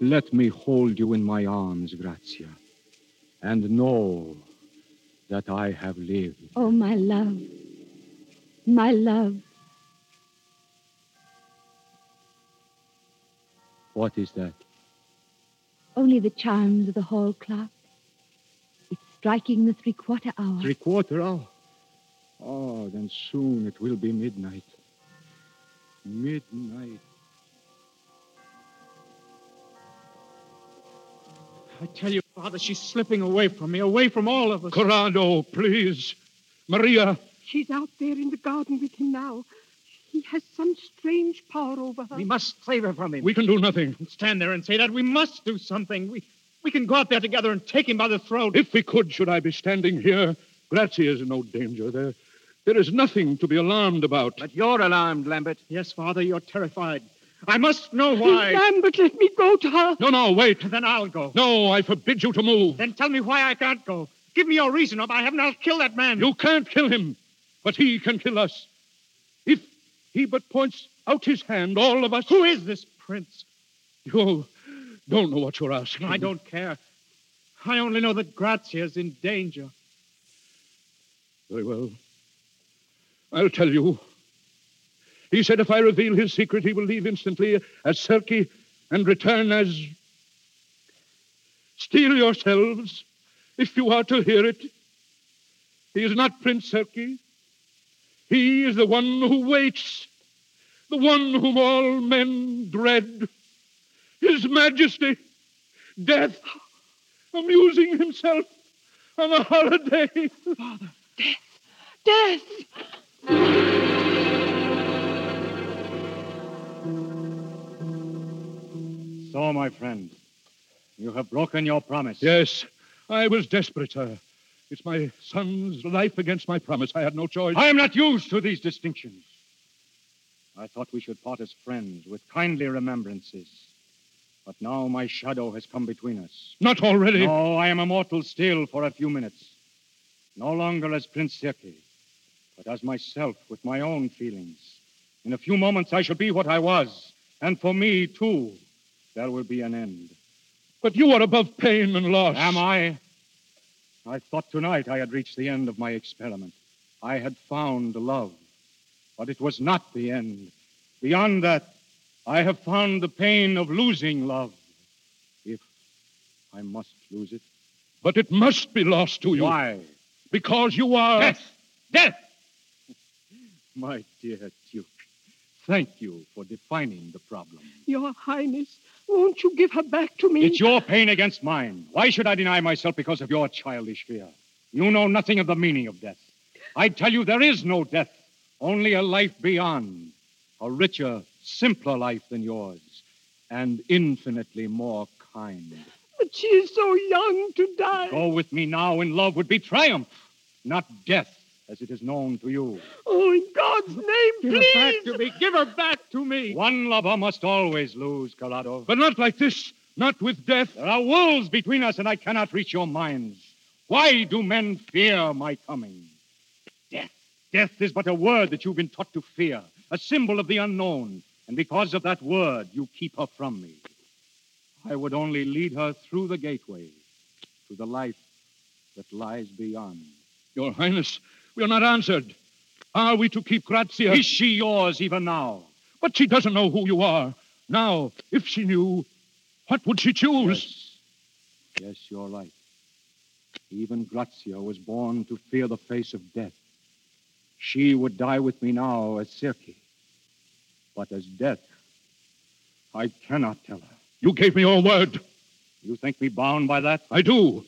Let me hold you in my arms, Grazia, and know that I have lived. Oh, my love. My love. What is that? Only the chimes of the hall clock. It's striking the three quarter hour. Three quarter hour? Oh, then soon it will be midnight. Midnight. I tell you, Father, she's slipping away from me, away from all of us. Corrado, please. Maria. She's out there in the garden with him now. He has some strange power over her. We must save her from him. We can do nothing. Stand there and say that. We must do something. We, we can go out there together and take him by the throat. If we could, should I be standing here? Grazia is in no danger. There, there is nothing to be alarmed about. But you're alarmed, Lambert. Yes, Father, you're terrified. I must know why. Lambert, let me go to her. No, no, wait. Then I'll go. No, I forbid you to move. Then tell me why I can't go. Give me your reason, or I haven't, I'll kill that man. You can't kill him, but he can kill us. He but points out his hand, all of us. Who is this prince? You don't know what you're asking. I don't care. I only know that Grazia's in danger. Very well. I'll tell you. He said if I reveal his secret, he will leave instantly as Sirki and return as. Steel yourselves if you are to hear it. He is not Prince Sirki. He is the one who waits, the one whom all men dread. His Majesty, Death, amusing himself on a holiday. Father, death, death. So, my friend, you have broken your promise. Yes, I was desperate, sir. It's my son's life against my promise. I had no choice. I am not used to these distinctions. I thought we should part as friends with kindly remembrances. But now my shadow has come between us. Not already. No, I am immortal still for a few minutes. No longer as Prince Sirki, but as myself with my own feelings. In a few moments I shall be what I was. And for me, too, there will be an end. But you are above pain and loss. Am I? I thought tonight I had reached the end of my experiment. I had found love. But it was not the end. Beyond that, I have found the pain of losing love. If I must lose it. But it must be lost to you. Why? Because you are. Death! Death! My dear Duke, thank you for defining the problem. Your Highness, won't you give her back to me? It's your pain against mine. Why should I deny myself because of your childish fear? You know nothing of the meaning of death. I tell you, there is no death, only a life beyond, a richer, simpler life than yours, and infinitely more kind. But she is so young to die. Go with me now and love would be triumph, not death, as it is known to you. Oh, in God's name, Give please. her back to me. Give her back to me. One lover must always lose, Corrado. But not like this. Not with death. There are wolves between us, and I cannot reach your minds. Why do men fear my coming? Death. Death is but a word that you've been taught to fear, a symbol of the unknown. And because of that word, you keep her from me. I would only lead her through the gateway to the life that lies beyond. Your Highness, we are not answered. Are we to keep Grazia? Is she yours even now? But she doesn't know who you are. Now, if she knew, what would she choose? Yes, yes you're right. Even Grazia was born to fear the face of death. She would die with me now as Sirki. But as death, I cannot tell her. You gave me your word. You think me bound by that? I do.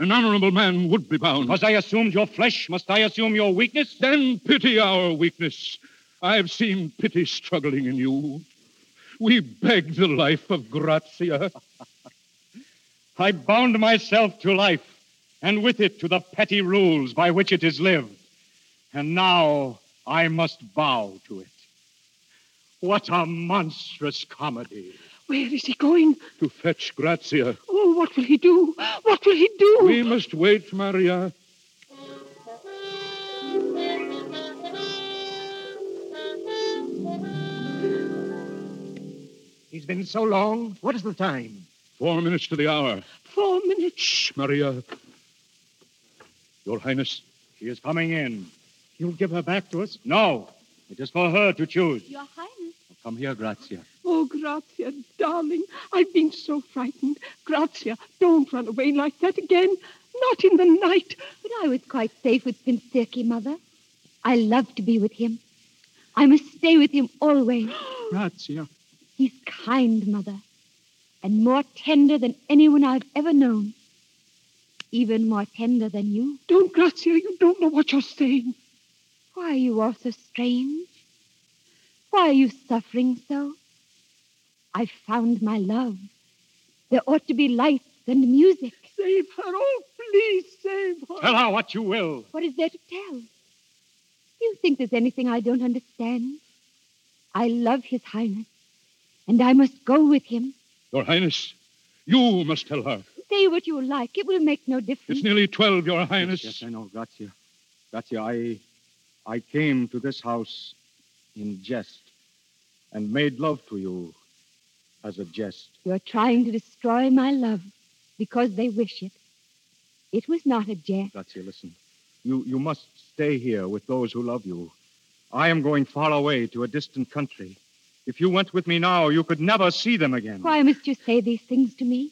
An honorable man would be bound. Must I assume your flesh, must I assume your weakness? Then pity our weakness. I've seen pity struggling in you. We beg the life of Grazia. I bound myself to life, and with it to the petty rules by which it is lived. And now I must bow to it. What a monstrous comedy. Where is he going? To fetch Grazia. Oh, what will he do? What will he do? We must wait, Maria. He's been so long. What is the time? Four minutes to the hour. Four minutes. Shh, Maria. Your Highness. She is coming in. You'll give her back to us? No. It is for her to choose. Your Highness. Come here, Grazia. Oh, Grazia, darling, I've been so frightened. Grazia, don't run away like that again. Not in the night. But I was quite safe with Prince Sirki, Mother. I love to be with him. I must stay with him always. Grazia. He's kind, Mother, and more tender than anyone I've ever known. Even more tender than you. Don't, Grazia, you don't know what you're saying. Why are you all so strange? Why are you suffering so? I've found my love. There ought to be lights and music. Save her. Oh, please save her. Tell her what you will. What is there to tell? Do you think there's anything I don't understand? I love His Highness, and I must go with him. Your Highness, you must tell her. Say what you like. It will make no difference. It's nearly twelve, Your Highness. Yes, yes, I know, Grazia. Grazia, I, I came to this house in jest and made love to you as a jest. You're trying to destroy my love because they wish it. It was not a jest. Grazia, listen. You, you must stay here with those who love you. I am going far away to a distant country. If you went with me now, you could never see them again. Why must you say these things to me?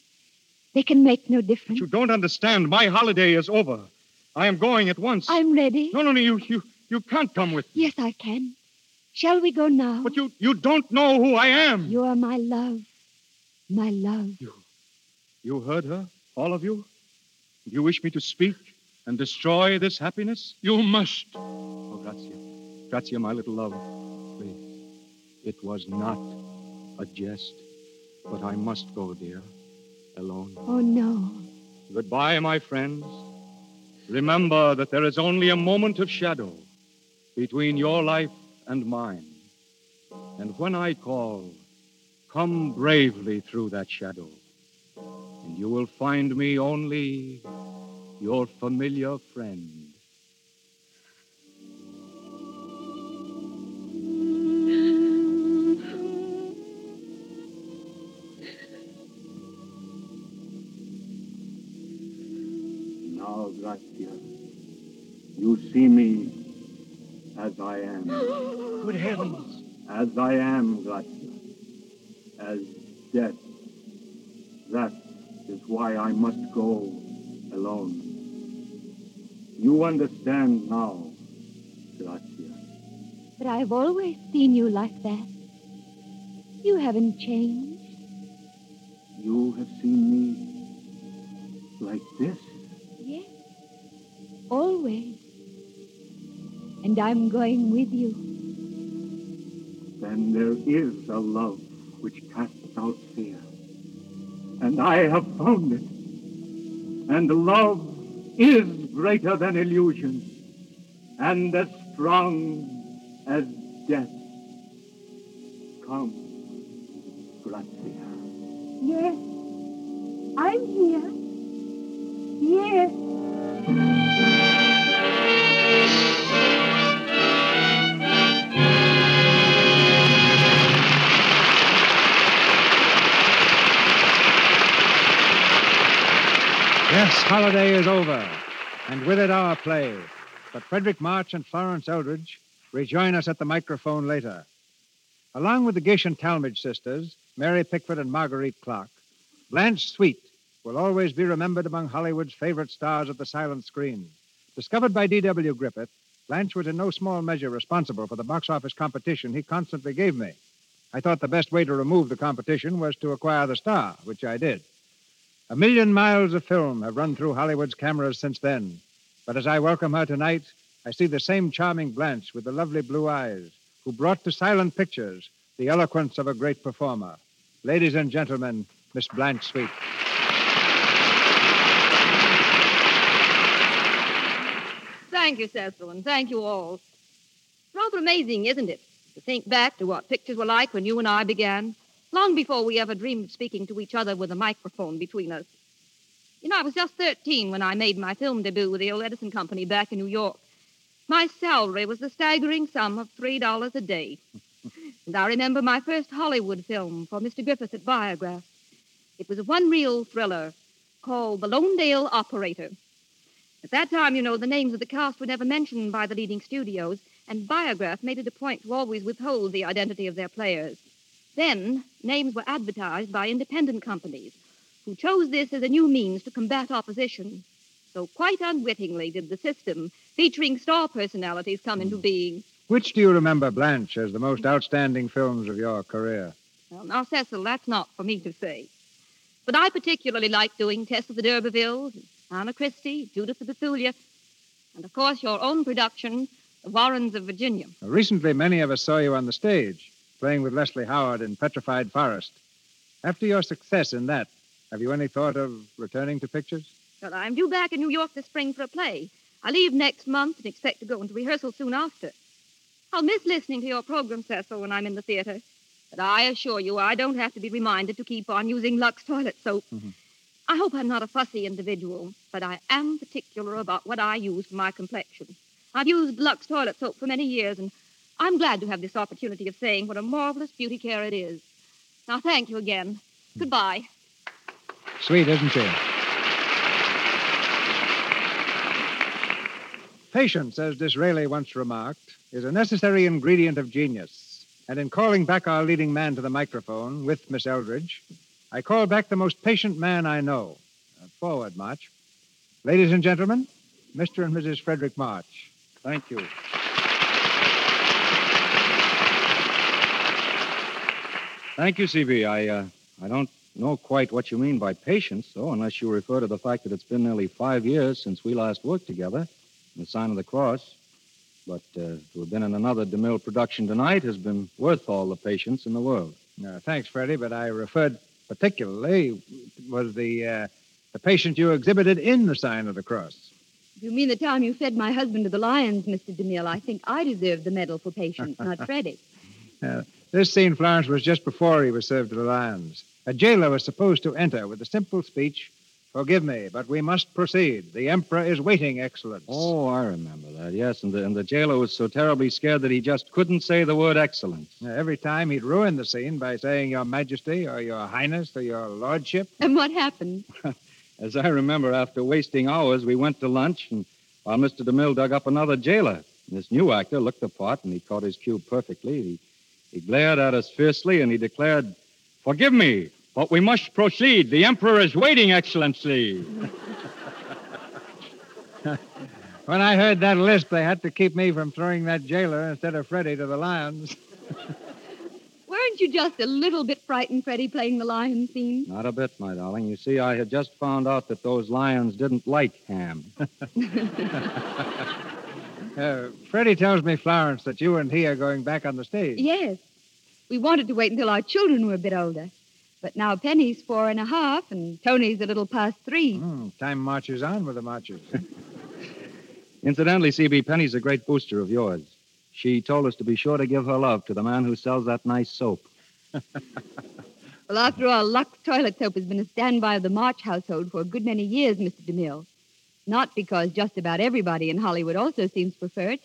They can make no difference. You don't understand. My holiday is over. I am going at once. I'm ready. No, no, no. You, you, you can't come with me. Yes, I can. Shall we go now? But you, you don't know who I am. You are my love. My love. You, you heard her, all of you? You wish me to speak and destroy this happiness? You must. Oh, Grazia. Grazia, my little love. Please. It was not a jest, but I must go, dear, alone. Oh, no. Goodbye, my friends. Remember that there is only a moment of shadow between your life and mine. And when I call, come bravely through that shadow, and you will find me only your familiar friend. Now, Grazia, you see me as I am. Good heavens. As I am, Grazia. As death. That is why I must go alone. You understand now, Grazia. But I've always seen you like that. You haven't changed. You have seen me And I'm going with you. Then there is a love which casts out fear. And I have found it. And love is greater than illusion and as strong as death. Come, Grazia. Yes. I'm here. Holiday is over, and with it our play. But Fredric March and Florence Eldridge rejoin us at the microphone later. Along with the Gish and Talmadge sisters, Mary Pickford and Marguerite Clark, Blanche Sweet will always be remembered among Hollywood's favorite stars of the silent screen. Discovered by D.W. Griffith, Blanche was in no small measure responsible for the box office competition he constantly gave me. I thought the best way to remove the competition was to acquire the star, which I did. A million miles of film have run through Hollywood's cameras since then. But as I welcome her tonight, I see the same charming Blanche with the lovely blue eyes, who brought to silent pictures the eloquence of a great performer. Ladies and gentlemen, Miss Blanche Sweet. Thank you, Cecil, and thank you all. Rather amazing, isn't it, to think back to what pictures were like when you and I began, long before we ever dreamed of speaking to each other with a microphone between us. You know, I was just 13 when I made my film debut with the old Edison Company back in New York. My salary was the staggering sum of $3 a day. and I remember my first Hollywood film for Mr. Griffith at Biograph. It was a one reel thriller called The Lonedale Operator. At that time, you know, the names of the cast were never mentioned by the leading studios, and Biograph made it a point to always withhold the identity of their players. Then, names were advertised by independent companies who chose this as a new means to combat opposition. So, quite unwittingly, did the system featuring star personalities come into hmm. being. Which do you remember, Blanche, as the most outstanding films of your career? Well, now, Cecil, that's not for me to say. But I particularly like doing Tess of the D'Urbervilles, Anna Christie, Judith of Bethulia, and of course your own production, The Warrens of Virginia. Recently, many of us saw you on the stage, playing with Leslie Howard in Petrified Forest. After your success in that, have you any thought of returning to pictures? Well, I'm due back in New York this spring for a play. I leave next month and expect to go into rehearsal soon after. I'll miss listening to your program, Cecil, when I'm in the theater. But I assure you, I don't have to be reminded to keep on using Lux toilet soap. Mm-hmm. I hope I'm not a fussy individual, but I am particular about what I use for my complexion. I've used Lux toilet soap for many years, and I'm glad to have this opportunity of saying what a marvelous beauty care it is. Now, thank you again. Goodbye. Sweet, isn't she? Patience, as Disraeli once remarked, is a necessary ingredient of genius. And in calling back our leading man to the microphone with Miss Eldridge, I call back the most patient man I know. Forward, March. Ladies and gentlemen, Mr. and Mrs. Fredric March. Thank you. Thank you, CB. I, uh, I don't know quite what you mean by patience, though, unless you refer to the fact that it's been nearly five years since we last worked together in the sign of the cross. But uh, to have been in another DeMille production tonight has been worth all the patience in the world. Uh, thanks, Freddie, but I referred particularly was the uh, the patient you exhibited in the sign of the cross. You mean the time you fed my husband to the lions, Mr. DeMille? I think I deserve the medal for patience, not Freddie. Uh, this scene, Florence, was just before he was served to the lions. A jailer was supposed to enter with the simple speech, Forgive me, but we must proceed. The Emperor is waiting, Excellence. Oh, I remember that, yes. And the, and the jailer was so terribly scared that he just couldn't say the word excellence. Every time he'd ruin the scene by saying Your Majesty or Your Highness or Your Lordship. And what happened? As I remember, after wasting hours, we went to lunch, and while Mr. DeMille dug up another jailer. This new actor looked the part, and he caught his cue perfectly. He, he glared at us fiercely, and he declared, Forgive me, but we must proceed. The Emperor is waiting, Excellency. When I heard that list, they had to keep me from throwing that jailer instead of Freddie to the lions. Weren't you just a little bit frightened, Freddie, playing the lion scene? Not a bit, my darling. You see, I had just found out that those lions didn't like ham. Uh, Freddie tells me, Florence, that you and he are going back on the stage. Yes. We wanted to wait until our children were a bit older. But now Penny's four and a half, and Tony's a little past three. Hmm, time marches on with the marches. Incidentally, CB, Penny's a great booster of yours. She told us to be sure to give her love to the man who sells that nice soap. Well, after all, Lux toilet soap has been a standby of the March household for a good many years, Mr. DeMille. Not because just about everybody in Hollywood also seems preferred,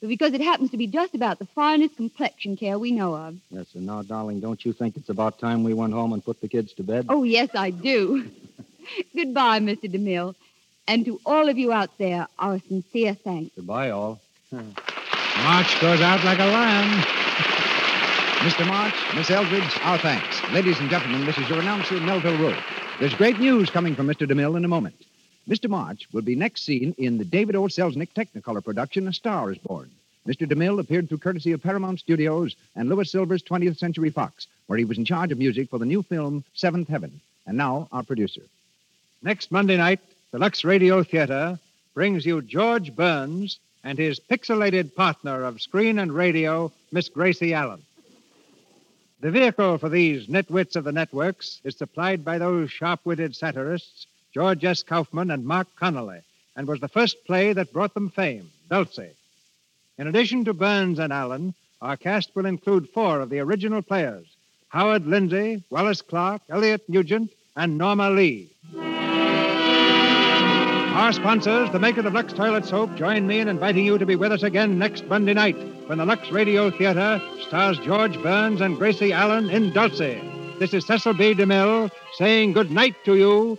but because it happens to be just about the finest complexion care we know of. Yes, and now, darling, don't you think it's about time we went home and put the kids to bed? Oh, yes, I do. Goodbye, Mr. DeMille. And to all of you out there, our sincere thanks. Goodbye, all. March goes out like a lion. Mr. March, Miss Eldridge, our thanks. Ladies and gentlemen, this is your announcer, Melville Rowe. There's great news coming from Mr. DeMille in a moment. Mr. March will be next seen in the David O. Selznick Technicolor production, A Star is Born. Mr. DeMille appeared through courtesy of Paramount Studios and Louis Silver's 20th Century Fox, where he was in charge of music for the new film Seventh Heaven. And now, our producer. Next Monday night, the Lux Radio Theater brings you George Burns and his pixelated partner of screen and radio, Miss Gracie Allen. The vehicle for these nitwits of the networks is supplied by those sharp witted satirists, George S. Kaufman and Marc Connelly, and was the first play that brought them fame, Dulcy. In addition to Burns and Allen, our cast will include four of the original players Howard Lindsay, Wallace Clark, Elliott Nugent, and Norma Lee. Our sponsors, the makers of Lux Toilet Soap, join me in inviting you to be with us again next Monday night when the Lux Radio Theater stars George Burns and Gracie Allen in Dulcy. This is Cecil B. DeMille saying good night to you